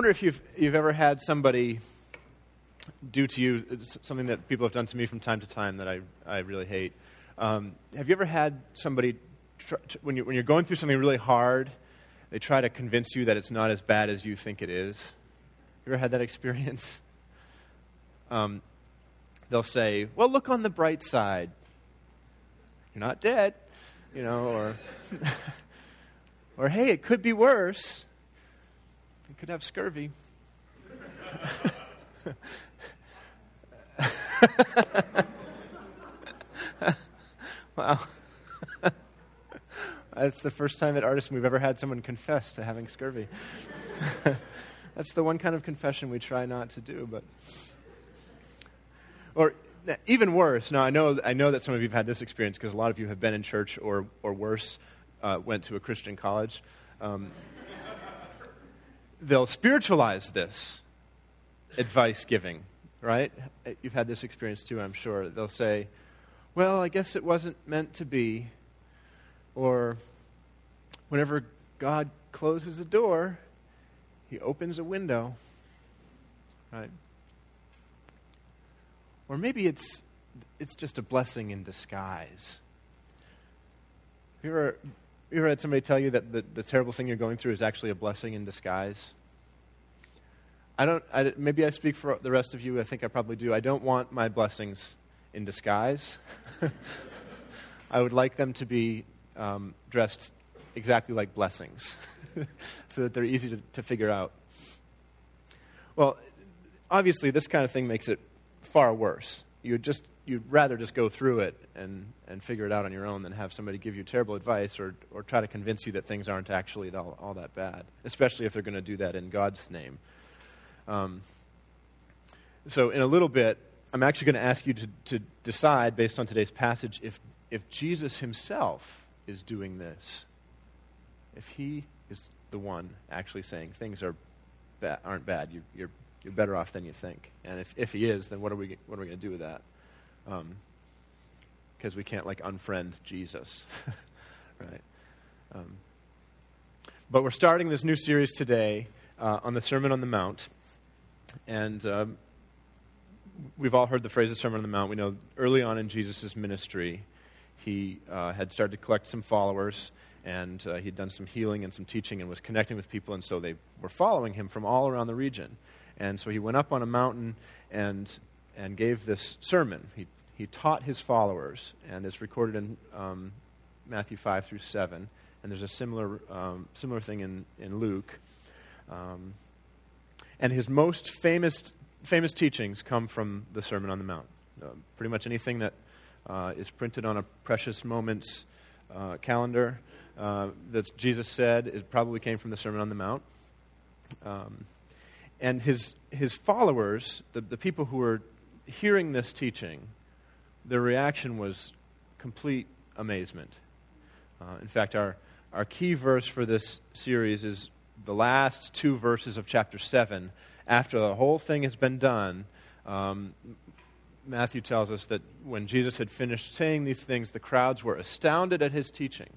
wonder if you've, you've ever had somebody do to you something that people have done to me from time to time that I, I really hate. Um, have you ever had somebody, tr- when, you, when you're going through something really hard, they try to convince you that it's not as bad as you think it is? You ever had that experience? Um, they'll say, well, look on the bright side. You're not dead, you know, or, or hey, it could be worse. Could have scurvy. wow. That's the first time at Artisan we've ever had someone confess to having scurvy. That's the one kind of confession we try not to do, but. Or even worse, now I know, I know that some of you have had this experience because a lot of you have been in church or, or worse, uh, went to a Christian college. Um, they'll spiritualize this advice giving, right? You've had this experience too, I'm sure. They'll say, well, I guess it wasn't meant to be. Or whenever God closes a door, he opens a window, right? Or maybe it's, it's just a blessing in disguise. Have you ever, you ever had somebody tell you that the, the terrible thing you're going through is actually a blessing in disguise? I don't, I, maybe I speak for the rest of you. I think I probably do. I don't want my blessings in disguise. I would like them to be um, dressed exactly like blessings so that they're easy to, to figure out. Well, obviously, this kind of thing makes it far worse. You'd, just, you'd rather just go through it and, and figure it out on your own than have somebody give you terrible advice or, or try to convince you that things aren't actually all, all that bad, especially if they're going to do that in God's name. Um, so, in a little bit, I'm actually going to ask you to, to decide, based on today's passage, if, if Jesus himself is doing this. If he is the one actually saying things are ba- aren't bad, you, you're, you're better off than you think. And if, if he is, then what are we, what are we going to do with that? Because um, we can't, like, unfriend Jesus. right? Um, but we're starting this new series today uh, on the Sermon on the Mount. And um, we've all heard the phrase the Sermon on the Mount. We know early on in Jesus' ministry, he uh, had started to collect some followers, and uh, he'd done some healing and some teaching and was connecting with people, and so they were following him from all around the region. And so he went up on a mountain and, and gave this sermon. He, he taught his followers, and it's recorded in um, Matthew 5 through 7. And there's a similar, um, similar thing in, in Luke. Um, and his most famous, famous teachings come from the Sermon on the Mount. Uh, pretty much anything that uh, is printed on a Precious Moments uh, calendar uh, that Jesus said, it probably came from the Sermon on the Mount. Um, and his, his followers, the, the people who were hearing this teaching, their reaction was complete amazement. Uh, in fact, our, our key verse for this series is the last two verses of chapter 7, after the whole thing has been done, um, Matthew tells us that when Jesus had finished saying these things, the crowds were astounded at his teaching.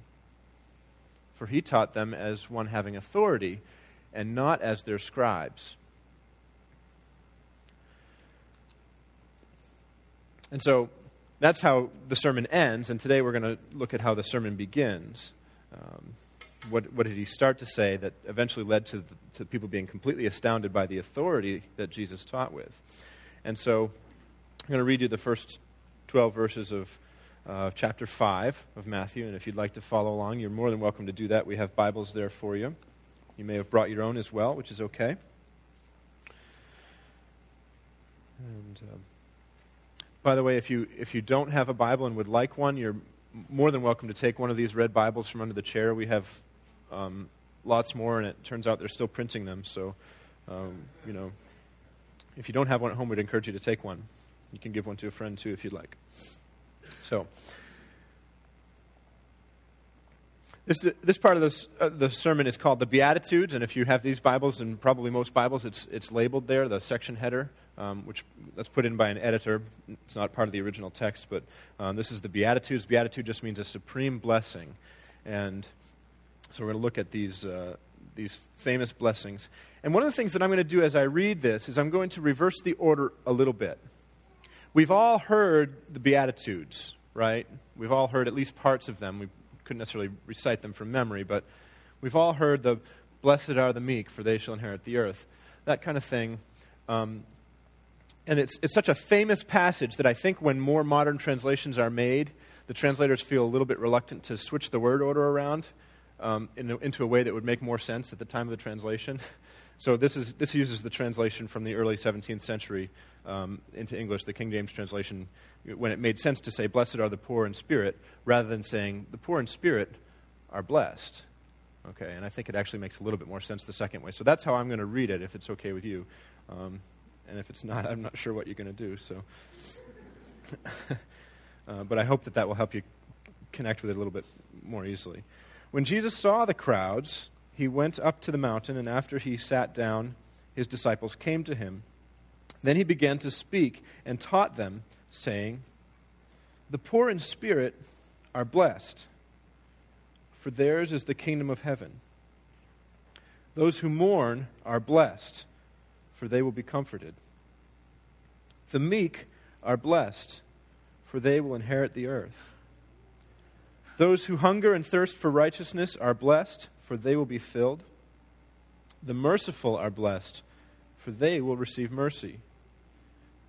For he taught them as one having authority and not as their scribes. And so that's how the sermon ends, and today we're going to look at how the sermon begins. Um, what, what did he start to say that eventually led to, the, to people being completely astounded by the authority that Jesus taught with? And so I'm going to read you the first 12 verses of uh, chapter 5 of Matthew, and if you'd like to follow along, you're more than welcome to do that. We have Bibles there for you. You may have brought your own as well, which is okay. And uh, by the way, if you, if you don't have a Bible and would like one, you're more than welcome to take one of these red Bibles from under the chair. We have um, lots more, and it turns out they're still printing them. So, um, you know, if you don't have one at home, we'd encourage you to take one. You can give one to a friend too if you'd like. So, this, this part of this, uh, the sermon is called the Beatitudes, and if you have these Bibles, and probably most Bibles, it's, it's labeled there, the section header, um, which that's put in by an editor. It's not part of the original text, but um, this is the Beatitudes. Beatitude just means a supreme blessing. And so we're going to look at these, uh, these famous blessings. And one of the things that I'm going to do as I read this is I'm going to reverse the order a little bit. We've all heard the Beatitudes, right? We've all heard at least parts of them. We couldn't necessarily recite them from memory, but we've all heard the blessed are the meek, for they shall inherit the earth. That kind of thing. Um, and it's, it's such a famous passage that I think when more modern translations are made, the translators feel a little bit reluctant to switch the word order around um, in into a way that would make more sense at the time of the translation. So this, is, this uses the translation from the early 17th century um, into English, the King James translation, when it made sense to say, Blessed are the poor in spirit, rather than saying, The poor in spirit are blessed. Okay, and I think it actually makes a little bit more sense the second way. So that's how I'm going to read it, if it's okay with you. Um, and if it's not, I'm not sure what you're going to do. So, uh, but I hope that that will help you connect with it a little bit more easily. When Jesus saw the crowds, he went up to the mountain, and after he sat down, his disciples came to him. Then he began to speak and taught them, saying, The poor in spirit are blessed, for theirs is the kingdom of heaven. Those who mourn are blessed, for they will be comforted. The meek are blessed, for they will inherit the earth. Those who hunger and thirst for righteousness are blessed, for they will be filled. The merciful are blessed, for they will receive mercy.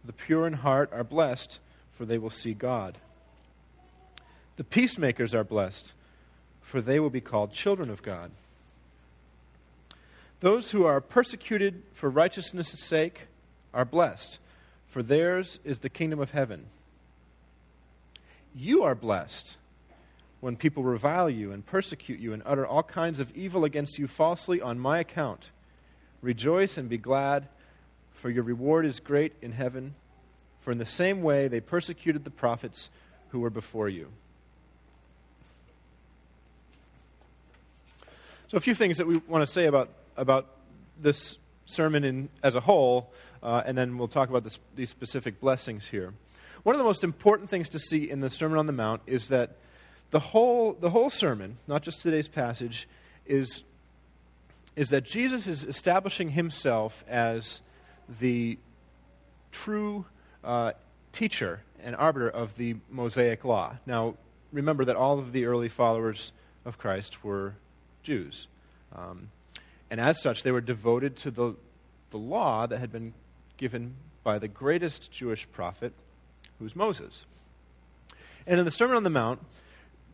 The pure in heart are blessed, for they will see God. The peacemakers are blessed, for they will be called children of God. Those who are persecuted for righteousness' sake are blessed, for theirs is the kingdom of heaven. You are blessed when people revile you and persecute you and utter all kinds of evil against you falsely on my account. Rejoice and be glad, for your reward is great in heaven. For in the same way they persecuted the prophets who were before you. So, a few things that we want to say about, about this sermon in, as a whole, uh, and then we'll talk about this, these specific blessings here. One of the most important things to see in the Sermon on the Mount is that the whole, the whole sermon, not just today's passage, is, is that Jesus is establishing himself as the true uh, teacher and arbiter of the Mosaic law. Now, remember that all of the early followers of Christ were Jews. Um, and as such, they were devoted to the, the law that had been given by the greatest Jewish prophet, who's Moses. And in the Sermon on the Mount,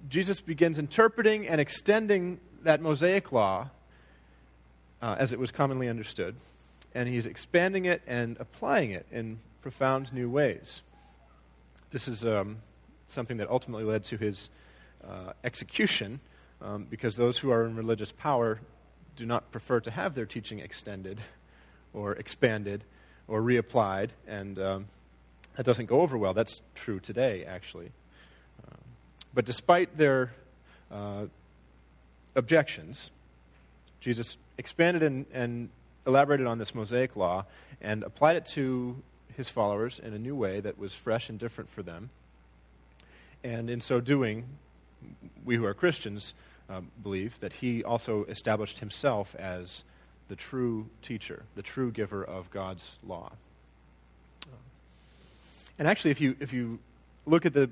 Jesus begins interpreting and extending that Mosaic law uh, as it was commonly understood, and he's expanding it and applying it in profound new ways. This is um, something that ultimately led to his uh, execution, um, because those who are in religious power do not prefer to have their teaching extended or expanded or reapplied, and um, that doesn't go over well. That's true today, actually. But despite their uh, objections, Jesus expanded and, and elaborated on this Mosaic law and applied it to his followers in a new way that was fresh and different for them. And in so doing, we who are Christians uh, believe that he also established himself as the true teacher, the true giver of God's law. And actually, if you, if you look at the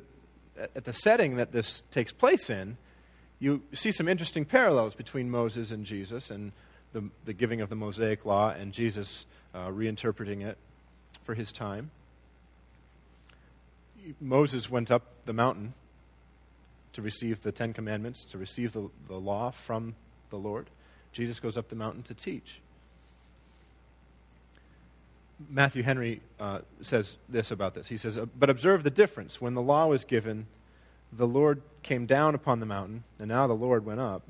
at the setting that this takes place in, you see some interesting parallels between Moses and Jesus and the, the giving of the Mosaic Law and Jesus uh, reinterpreting it for his time. Moses went up the mountain to receive the Ten Commandments, to receive the, the law from the Lord. Jesus goes up the mountain to teach. Matthew Henry uh, says this about this. He says, But observe the difference. When the law was given, the Lord came down upon the mountain, and now the Lord went up.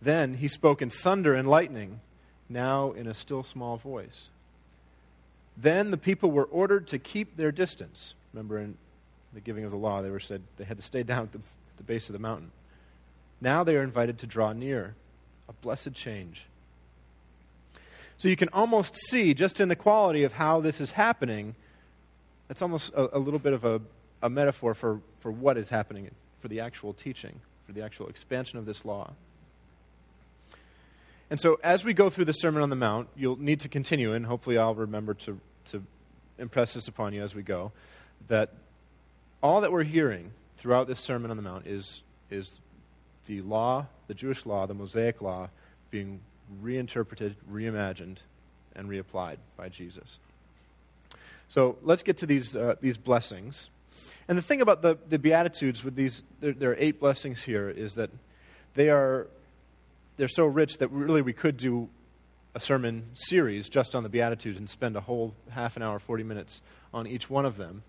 Then he spoke in thunder and lightning, now in a still small voice. Then the people were ordered to keep their distance. Remember, in the giving of the law, they were said they had to stay down at the, the base of the mountain. Now they are invited to draw near. A blessed change. So you can almost see, just in the quality of how this is happening, it's almost a, a little bit of a, a metaphor for, for what is happening, for the actual teaching, for the actual expansion of this law. And so, as we go through the Sermon on the Mount, you'll need to continue, and hopefully, I'll remember to, to impress this upon you as we go, that all that we're hearing throughout this Sermon on the Mount is, is the law, the Jewish law, the Mosaic law, being reinterpreted, reimagined, and reapplied by Jesus. So let's get to these, uh, these blessings. And the thing about the, the Beatitudes with these, there, there, are eight blessings here, is that they are they're so rich that really we could do a sermon series just on the Beatitudes and spend a whole half an hour, 40 minutes on each one of them.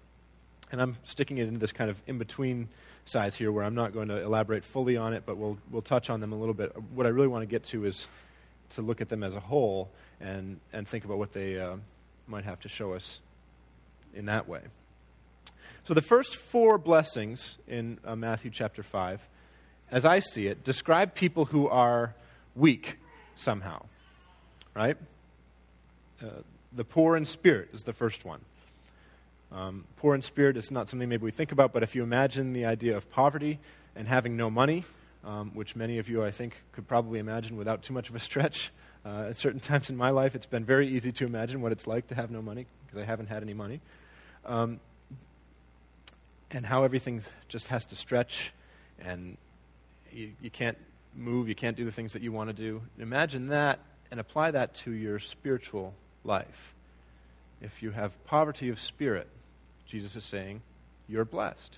And I'm sticking it in this kind of in between size here where I'm not going to elaborate fully on it, but we'll, we'll touch on them a little bit. What I really want to get to is to look at them as a whole and, and think about what they uh, might have to show us in that way. So, the first four blessings in uh, Matthew chapter 5, as I see it, describe people who are weak somehow, right? Uh, the poor in spirit is the first one. Um, poor in spirit is not something maybe we think about, but if you imagine the idea of poverty and having no money, um, which many of you, I think, could probably imagine without too much of a stretch. Uh, at certain times in my life, it's been very easy to imagine what it's like to have no money because I haven't had any money. Um, and how everything just has to stretch and you, you can't move, you can't do the things that you want to do. Imagine that and apply that to your spiritual life. If you have poverty of spirit, Jesus is saying, you're blessed.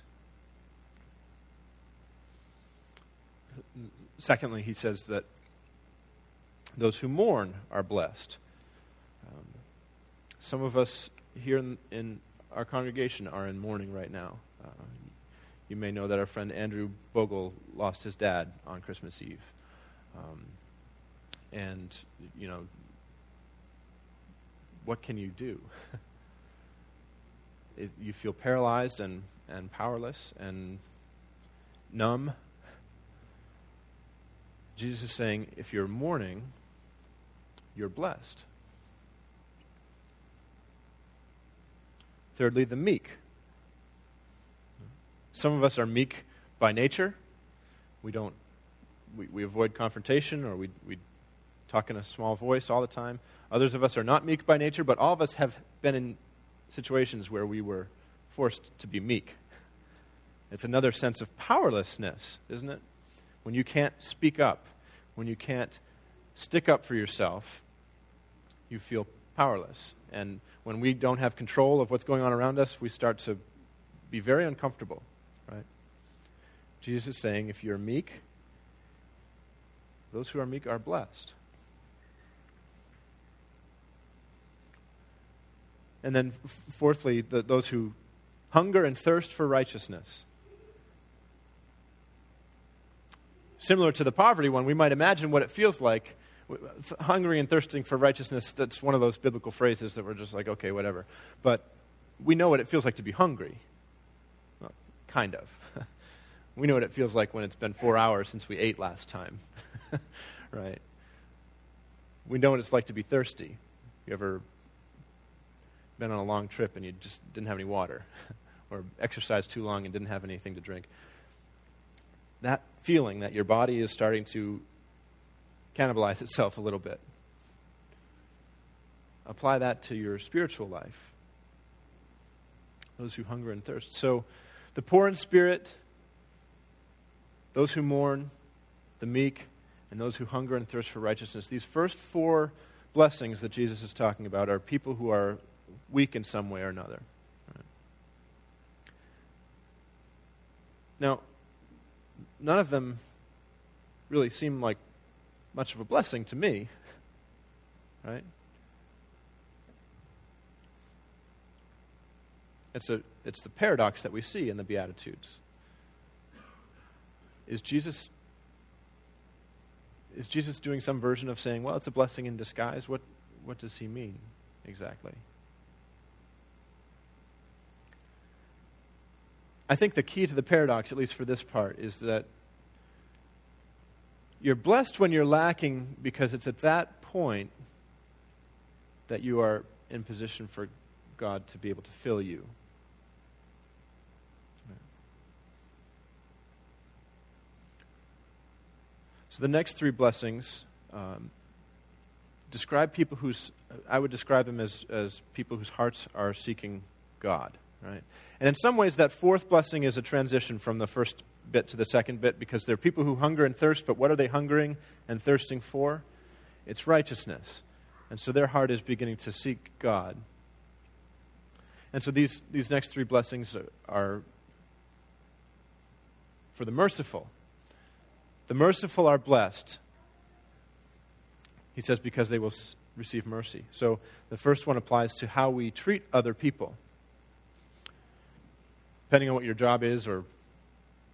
Secondly, he says that those who mourn are blessed. Um, some of us here in, in, our congregation are in mourning right now. Uh, you may know that our friend Andrew Bogle lost his dad on Christmas Eve. Um, and, you know, what can you do? it, you feel paralyzed and, and powerless and numb. Jesus is saying, if you're mourning, you're blessed. Thirdly, the meek. Some of us are meek by nature. We don't we, we avoid confrontation or we, we talk in a small voice all the time. Others of us are not meek by nature, but all of us have been in situations where we were forced to be meek. It's another sense of powerlessness, isn't it? When you can't speak up, when you can't stick up for yourself, you feel powerless. And when we don't have control of what's going on around us, we start to be very uncomfortable, right? Jesus is saying if you're meek, those who are meek are blessed. And then, fourthly, the, those who hunger and thirst for righteousness. Similar to the poverty one, we might imagine what it feels like hungry and thirsting for righteousness. That's one of those biblical phrases that we're just like, okay, whatever. But we know what it feels like to be hungry. Well, kind of. we know what it feels like when it's been four hours since we ate last time. right? We know what it's like to be thirsty. You ever been on a long trip and you just didn't have any water, or exercised too long and didn't have anything to drink? That feeling that your body is starting to cannibalize itself a little bit. Apply that to your spiritual life. Those who hunger and thirst. So, the poor in spirit, those who mourn, the meek, and those who hunger and thirst for righteousness. These first four blessings that Jesus is talking about are people who are weak in some way or another. Now, none of them really seem like much of a blessing to me, right? It's a, it's the paradox that we see in the Beatitudes. Is Jesus is Jesus doing some version of saying, well, it's a blessing in disguise? What, what does he mean exactly? I think the key to the paradox, at least for this part, is that you're blessed when you're lacking because it's at that point that you are in position for God to be able to fill you. So the next three blessings um, describe people whose, I would describe them as, as people whose hearts are seeking God, right? And in some ways, that fourth blessing is a transition from the first bit to the second bit because there are people who hunger and thirst, but what are they hungering and thirsting for? It's righteousness. And so their heart is beginning to seek God. And so these, these next three blessings are for the merciful. The merciful are blessed. He says, because they will receive mercy. So the first one applies to how we treat other people. Depending on what your job is, or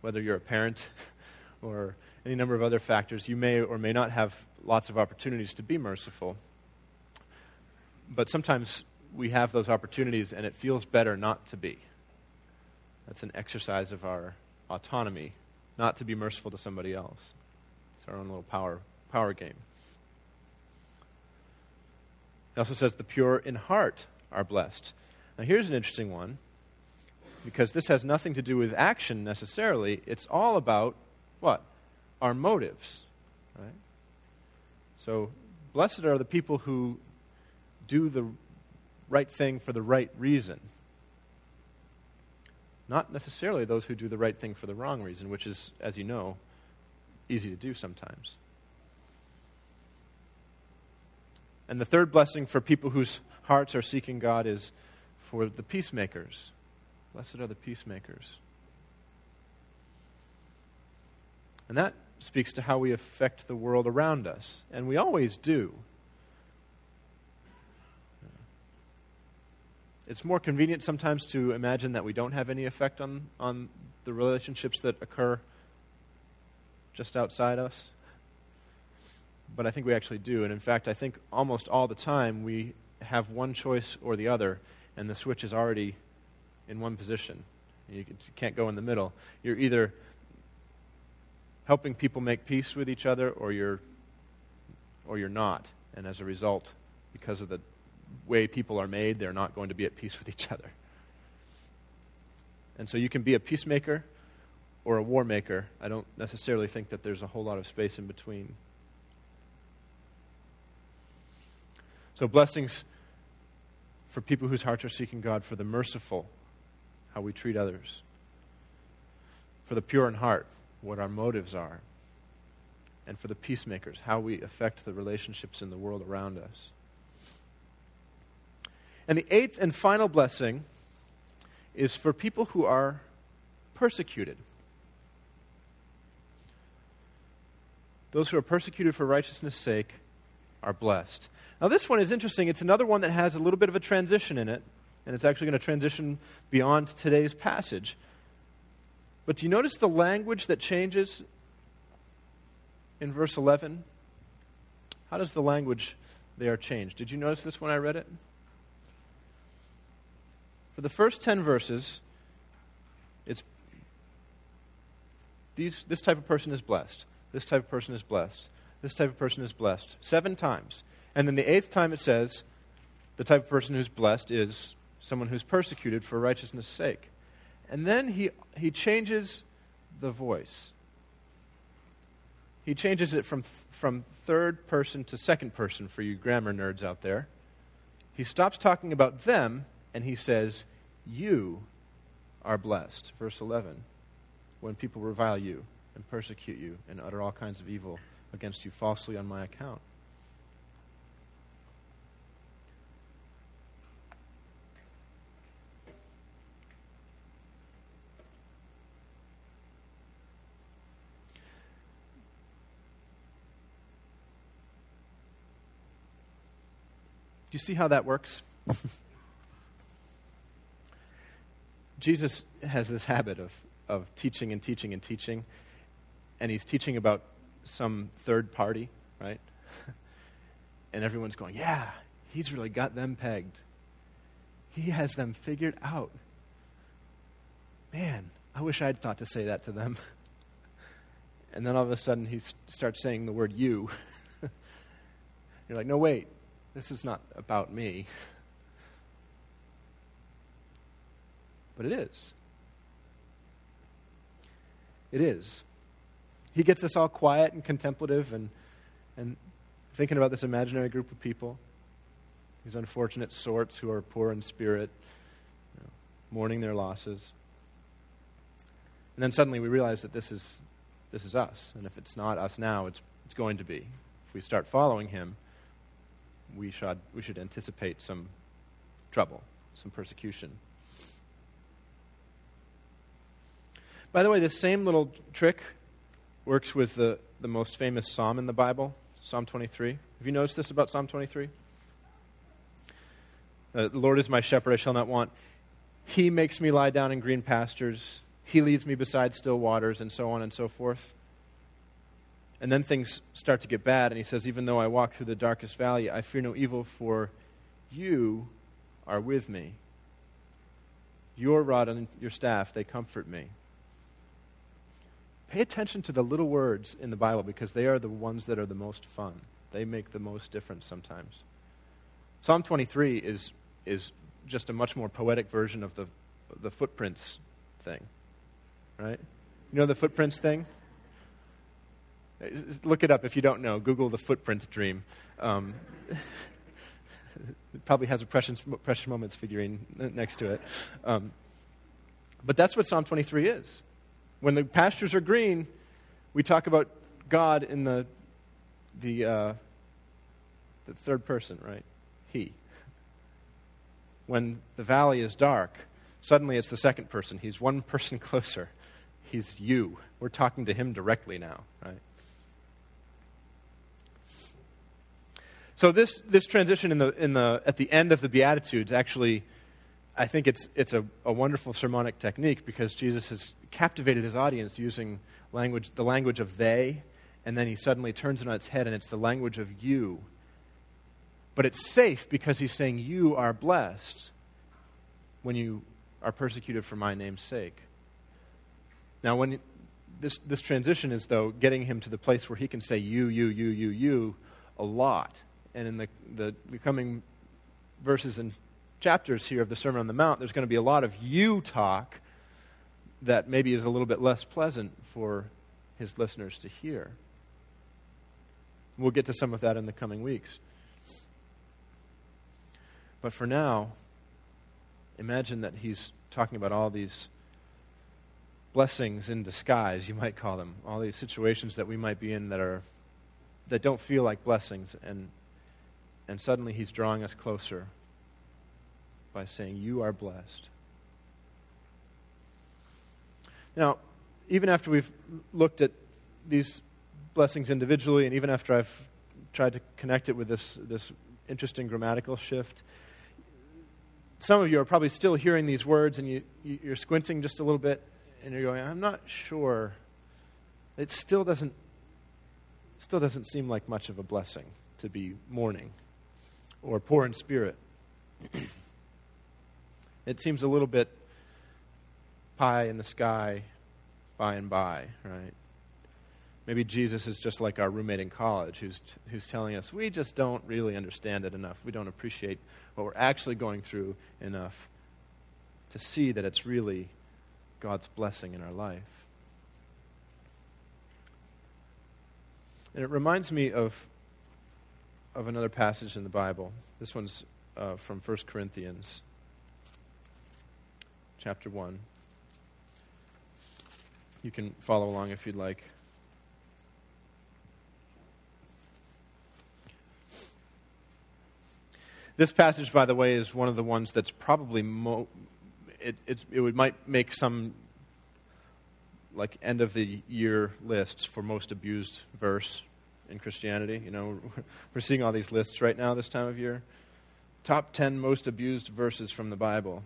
whether you're a parent, or any number of other factors, you may or may not have lots of opportunities to be merciful. But sometimes we have those opportunities and it feels better not to be. That's an exercise of our autonomy not to be merciful to somebody else. It's our own little power, power game. It also says the pure in heart are blessed. Now, here's an interesting one because this has nothing to do with action necessarily. It's all about what? Our motives, right? So, blessed are the people who do the right thing for the right reason not necessarily those who do the right thing for the wrong reason, which is, as you know, easy to do sometimes. And the third blessing for people whose hearts are seeking God is for the peacemakers. Blessed are the peacemakers. And that speaks to how we affect the world around us. And we always do. it's more convenient sometimes to imagine that we don't have any effect on, on the relationships that occur just outside us. But I think we actually do. And in fact, I think almost all the time we have one choice or the other, and the switch is already in one position. You can't go in the middle. You're either helping people make peace with each other or you're, or you're not. And as a result, because of the way people are made, they're not going to be at peace with each other. And so you can be a peacemaker or a war maker. I don't necessarily think that there's a whole lot of space in between. So, blessings for people whose hearts are seeking God, for the merciful, how we treat others, for the pure in heart, what our motives are, and for the peacemakers, how we affect the relationships in the world around us. And the eighth and final blessing is for people who are persecuted. Those who are persecuted for righteousness' sake are blessed. Now, this one is interesting. It's another one that has a little bit of a transition in it, and it's actually going to transition beyond today's passage. But do you notice the language that changes in verse 11? How does the language there change? Did you notice this when I read it? For the first 10 verses, it's these, this type of person is blessed. This type of person is blessed. This type of person is blessed. Seven times. And then the eighth time it says the type of person who's blessed is someone who's persecuted for righteousness' sake. And then he, he changes the voice. He changes it from, from third person to second person for you grammar nerds out there. He stops talking about them and he says, You are blessed. Verse 11. When people revile you and persecute you and utter all kinds of evil against you falsely on my account. You see how that works? Jesus has this habit of, of teaching and teaching and teaching, and he's teaching about some third party, right? and everyone's going, yeah, he's really got them pegged. He has them figured out. Man, I wish I'd thought to say that to them. and then all of a sudden he starts saying the word you. You're like, no, wait, this is not about me. But it is. It is. He gets us all quiet and contemplative and, and thinking about this imaginary group of people, these unfortunate sorts who are poor in spirit, you know, mourning their losses. And then suddenly we realize that this is, this is us. And if it's not us now, it's, it's going to be. If we start following him, we should, we should anticipate some trouble, some persecution. By the way, this same little trick works with the, the most famous psalm in the Bible, Psalm 23. Have you noticed this about Psalm 23? Uh, the Lord is my shepherd, I shall not want. He makes me lie down in green pastures. He leads me beside still waters, and so on and so forth. And then things start to get bad, and he says, Even though I walk through the darkest valley, I fear no evil, for you are with me. Your rod and your staff, they comfort me. Pay attention to the little words in the Bible because they are the ones that are the most fun. They make the most difference sometimes. Psalm 23 is, is just a much more poetic version of the, the footprints thing, right? You know the footprints thing? Look it up if you don't know. Google the footprints dream. Um, it probably has a precious, precious moments figurine next to it. Um, but that's what Psalm 23 is. When the pastures are green, we talk about God in the, the, uh, the third person, right? He. When the valley is dark, suddenly it's the second person. He's one person closer. He's you. We're talking to him directly now, right? So this, this transition in the, in the, at the end of the Beatitudes actually, I think it's, it's a, a wonderful sermonic technique because Jesus has captivated his audience using language, the language of they, and then he suddenly turns it on its head and it's the language of you. But it's safe because he's saying you are blessed when you are persecuted for my name's sake. Now, when this, this transition is, though, getting him to the place where he can say you, you, you, you, you a lot and in the, the, the coming verses and chapters here of the Sermon on the Mount, there's going to be a lot of you talk that maybe is a little bit less pleasant for his listeners to hear. We'll get to some of that in the coming weeks. But for now, imagine that he's talking about all these blessings in disguise, you might call them, all these situations that we might be in that are that don't feel like blessings and and suddenly he's drawing us closer by saying, You are blessed. Now, even after we've looked at these blessings individually, and even after I've tried to connect it with this, this interesting grammatical shift, some of you are probably still hearing these words and you, you're squinting just a little bit and you're going, I'm not sure. It still doesn't, still doesn't seem like much of a blessing to be mourning or poor in spirit. it seems a little bit pie in the sky by and by, right? Maybe Jesus is just like our roommate in college who's, t- who's telling us we just don't really understand it enough. We don't appreciate what we're actually going through enough to see that it's really God's blessing in our life. And it reminds me of of another passage in the Bible. This one's uh, from 1 Corinthians chapter 1. You can follow along if you'd like. This passage, by the way, is one of the ones that's probably mo- it, it, it would might make some like end of the year lists for most abused verse in Christianity. You know, we're seeing all these lists right now this time of year. Top 10 most abused verses from the Bible.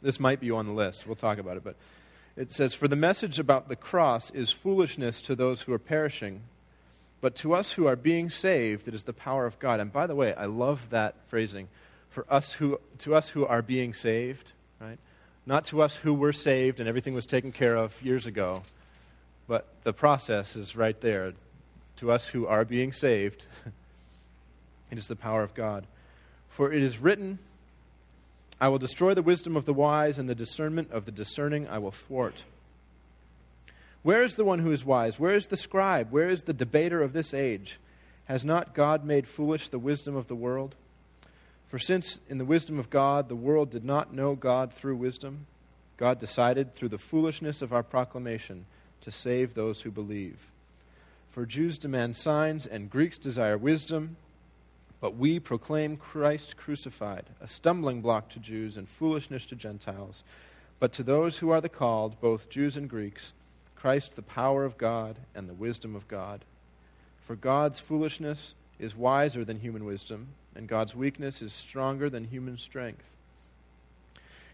This might be on the list. We'll talk about it. But it says, For the message about the cross is foolishness to those who are perishing, but to us who are being saved, it is the power of God. And by the way, I love that phrasing. For us who, to us who are being saved, right? Not to us who were saved and everything was taken care of years ago, but the process is right there. To us who are being saved, it is the power of God. For it is written, I will destroy the wisdom of the wise, and the discernment of the discerning I will thwart. Where is the one who is wise? Where is the scribe? Where is the debater of this age? Has not God made foolish the wisdom of the world? For since in the wisdom of God the world did not know God through wisdom, God decided through the foolishness of our proclamation to save those who believe. For Jews demand signs and Greeks desire wisdom but we proclaim Christ crucified, a stumbling block to Jews and foolishness to Gentiles. But to those who are the called, both Jews and Greeks, Christ the power of God and the wisdom of God. For God's foolishness is wiser than human wisdom, and God's weakness is stronger than human strength.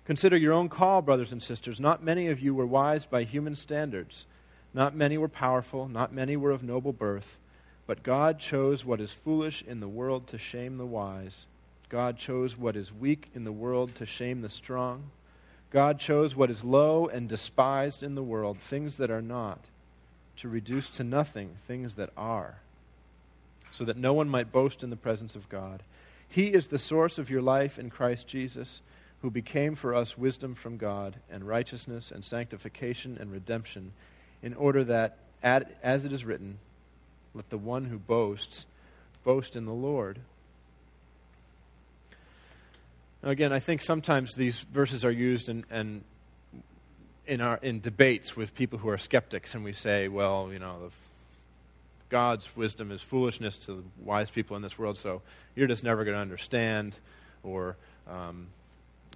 Consider your own call, brothers and sisters. Not many of you were wise by human standards. Not many were powerful. Not many were of noble birth. But God chose what is foolish in the world to shame the wise. God chose what is weak in the world to shame the strong. God chose what is low and despised in the world, things that are not, to reduce to nothing things that are, so that no one might boast in the presence of God. He is the source of your life in Christ Jesus, who became for us wisdom from God, and righteousness, and sanctification, and redemption, in order that, as it is written, let the one who boasts boast in the Lord. Now, again, I think sometimes these verses are used in, in, in, our, in debates with people who are skeptics, and we say, well, you know, God's wisdom is foolishness to the wise people in this world, so you're just never going to understand, or, um,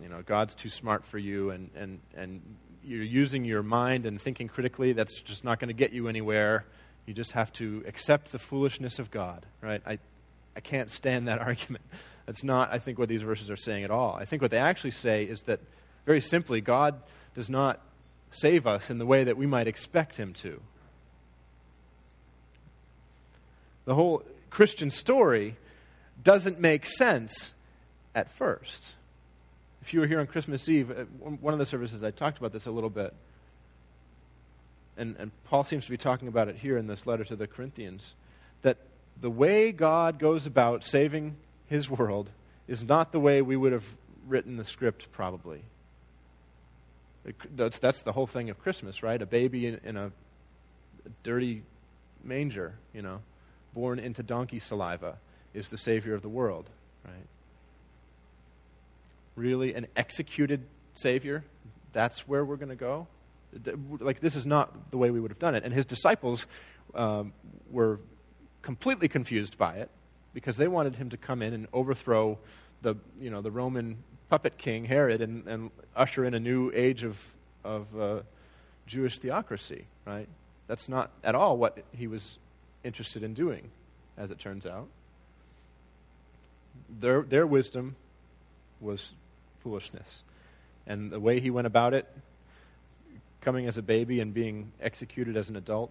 you know, God's too smart for you, and, and, and you're using your mind and thinking critically, that's just not going to get you anywhere. You just have to accept the foolishness of God, right? I, I can't stand that argument. That's not, I think, what these verses are saying at all. I think what they actually say is that, very simply, God does not save us in the way that we might expect Him to. The whole Christian story doesn't make sense at first. If you were here on Christmas Eve, uh, one of the services I talked about this a little bit and, and Paul seems to be talking about it here in this letter to the Corinthians, that the way God goes about saving his world is not the way we would have written the script, probably. That's, that's the whole thing of Christmas, right? A baby in, in a dirty manger, you know, born into donkey saliva, is the Savior of the world, right? Really, an executed Savior? That's where we're going to go? like this is not the way we would have done it. And his disciples um, were completely confused by it because they wanted him to come in and overthrow the, you know, the Roman puppet king Herod and, and usher in a new age of, of uh, Jewish theocracy, right? That's not at all what he was interested in doing, as it turns out. Their, their wisdom was foolishness. And the way he went about it coming as a baby and being executed as an adult,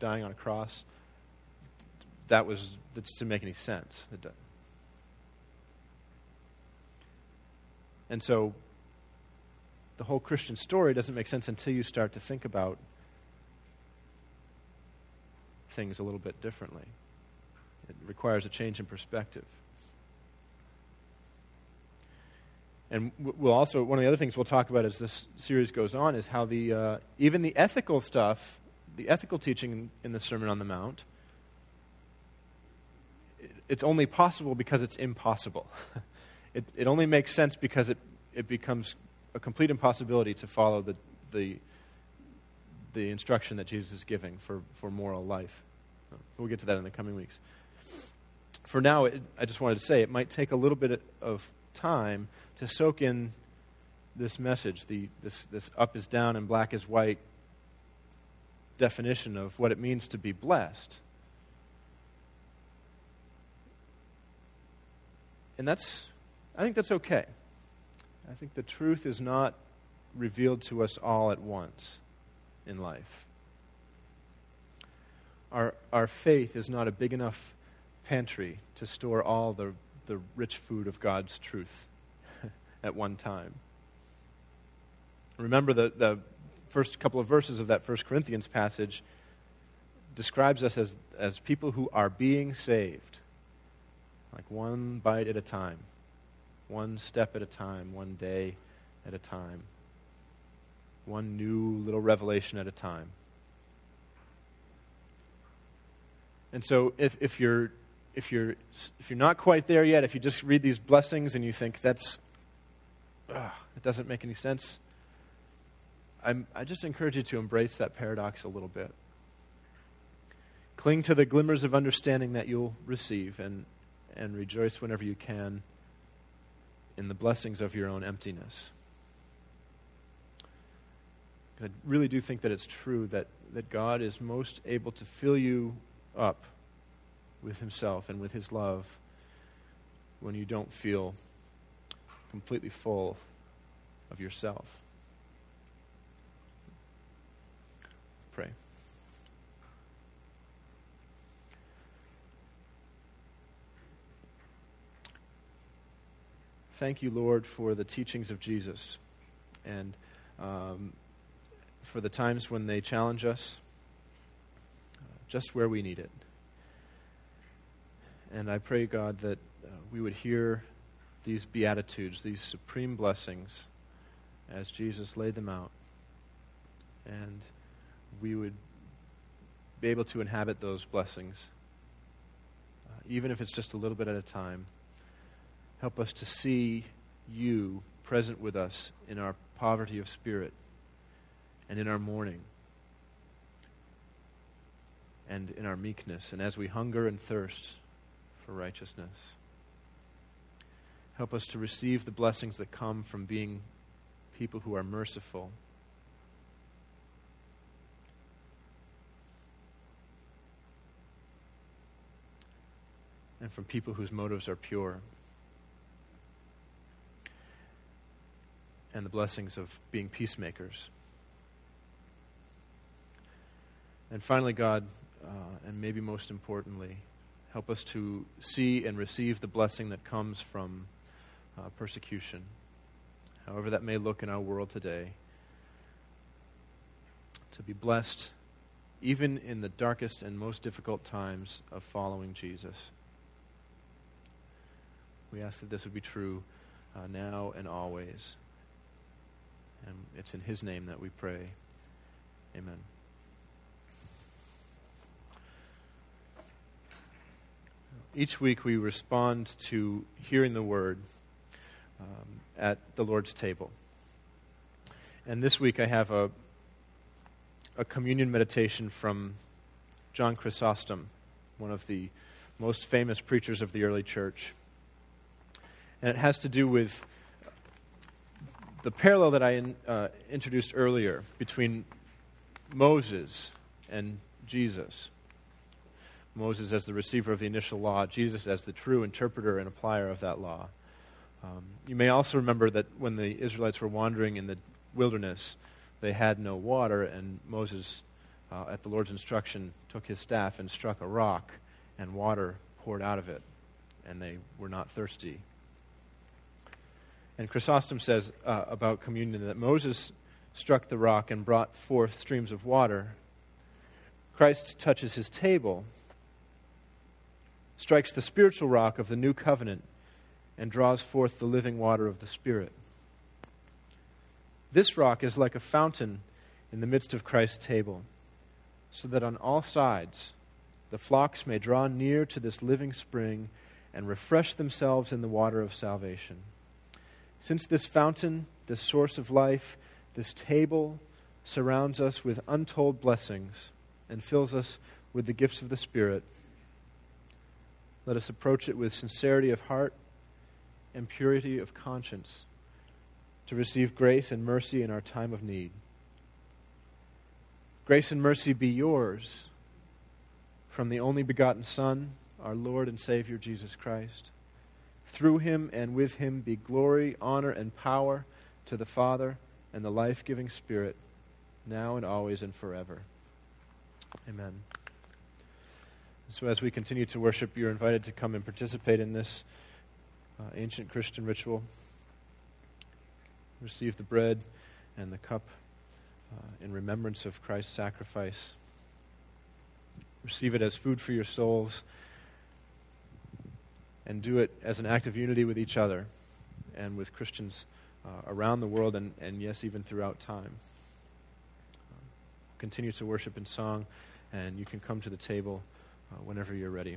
dying on a cross, that was that didn't make any sense. And so the whole Christian story doesn't make sense until you start to think about things a little bit differently. It requires a change in perspective. And we'll also, one of the other things we'll talk about as this series goes on is how the, uh, even the ethical stuff, the ethical teaching in the Sermon on the Mount, it's only possible because it's impossible. it, it only makes sense because it, it becomes a complete impossibility to follow the, the, the instruction that Jesus is giving for, for moral life. We'll get to that in the coming weeks. For now, it, I just wanted to say it might take a little bit of time to soak in this message, the, this, this up is down and black is white definition of what it means to be blessed. And that's, I think that's okay. I think the truth is not revealed to us all at once in life. Our, our faith is not a big enough pantry to store all the, the rich food of God's truth at one time. Remember the, the first couple of verses of that First Corinthians passage describes us as, as people who are being saved, like one bite at a time, one step at a time, one day at a time, one new little revelation at a time. And so if, if you're if you're if you're not quite there yet, if you just read these blessings and you think that's ugh, it doesn't make any sense, I'm, I just encourage you to embrace that paradox a little bit. Cling to the glimmers of understanding that you'll receive and, and rejoice whenever you can in the blessings of your own emptiness. I really do think that it's true that, that God is most able to fill you up with Himself and with His love when you don't feel completely full of yourself. Pray. Thank you, Lord, for the teachings of Jesus and um, for the times when they challenge us uh, just where we need it. And I pray, God, that uh, we would hear these beatitudes, these supreme blessings, as Jesus laid them out. And we would be able to inhabit those blessings, uh, even if it's just a little bit at a time. Help us to see you present with us in our poverty of spirit and in our mourning and in our meekness and as we hunger and thirst for righteousness. Help us to receive the blessings that come from being people who are merciful and from people whose motives are pure. And the blessings of being peacemakers. And finally, God, uh, and maybe most importantly, help us to see and receive the blessing that comes from uh, persecution, however that may look in our world today. To be blessed even in the darkest and most difficult times of following Jesus. We ask that this would be true uh, now and always. And it's in His name that we pray. Amen. Each week we respond to hearing the word um, at the Lord's table. And this week I have a, a communion meditation from John Chrysostom, one of the most famous preachers of the early church and it has to do with the parallel that I in, uh, introduced earlier between Moses and Jesus. Moses as the receiver of the initial law, Jesus as the true interpreter and applier of that law. Um, you may also remember that when the Israelites were wandering in the wilderness, they had no water, and Moses, uh, at the Lord's instruction, took his staff and struck a rock, and water poured out of it, and they were not thirsty and Chrysostom says uh, about communion that Moses struck the rock and brought forth streams of water. Christ touches his table, strikes the spiritual rock of the new covenant, and draws forth the living water of the Spirit. This rock is like a fountain in the midst of Christ's table, so that on all sides the flocks may draw near to this living spring and refresh themselves in the water of salvation. Since this fountain, this source of life, this table surrounds us with untold blessings and fills us with the gifts of the Spirit, let us approach it with sincerity of heart and purity of conscience to receive grace and mercy in our time of need. Grace and mercy be yours from the only begotten Son, our Lord and Savior Jesus Christ through him and with him be glory, honor, and power to the Father and the life giving Spirit, now and always and forever. Amen. So, as we continue to worship, you're invited to come and participate in this uh, ancient Christian ritual. Receive the bread and the cup uh, in remembrance of Christ's sacrifice. Receive it as food for your souls and do it as an act of unity with each other and with Christians uh, around the world and, and, yes, even throughout time. Continue to worship in song, and you can come to the table uh, whenever you're ready.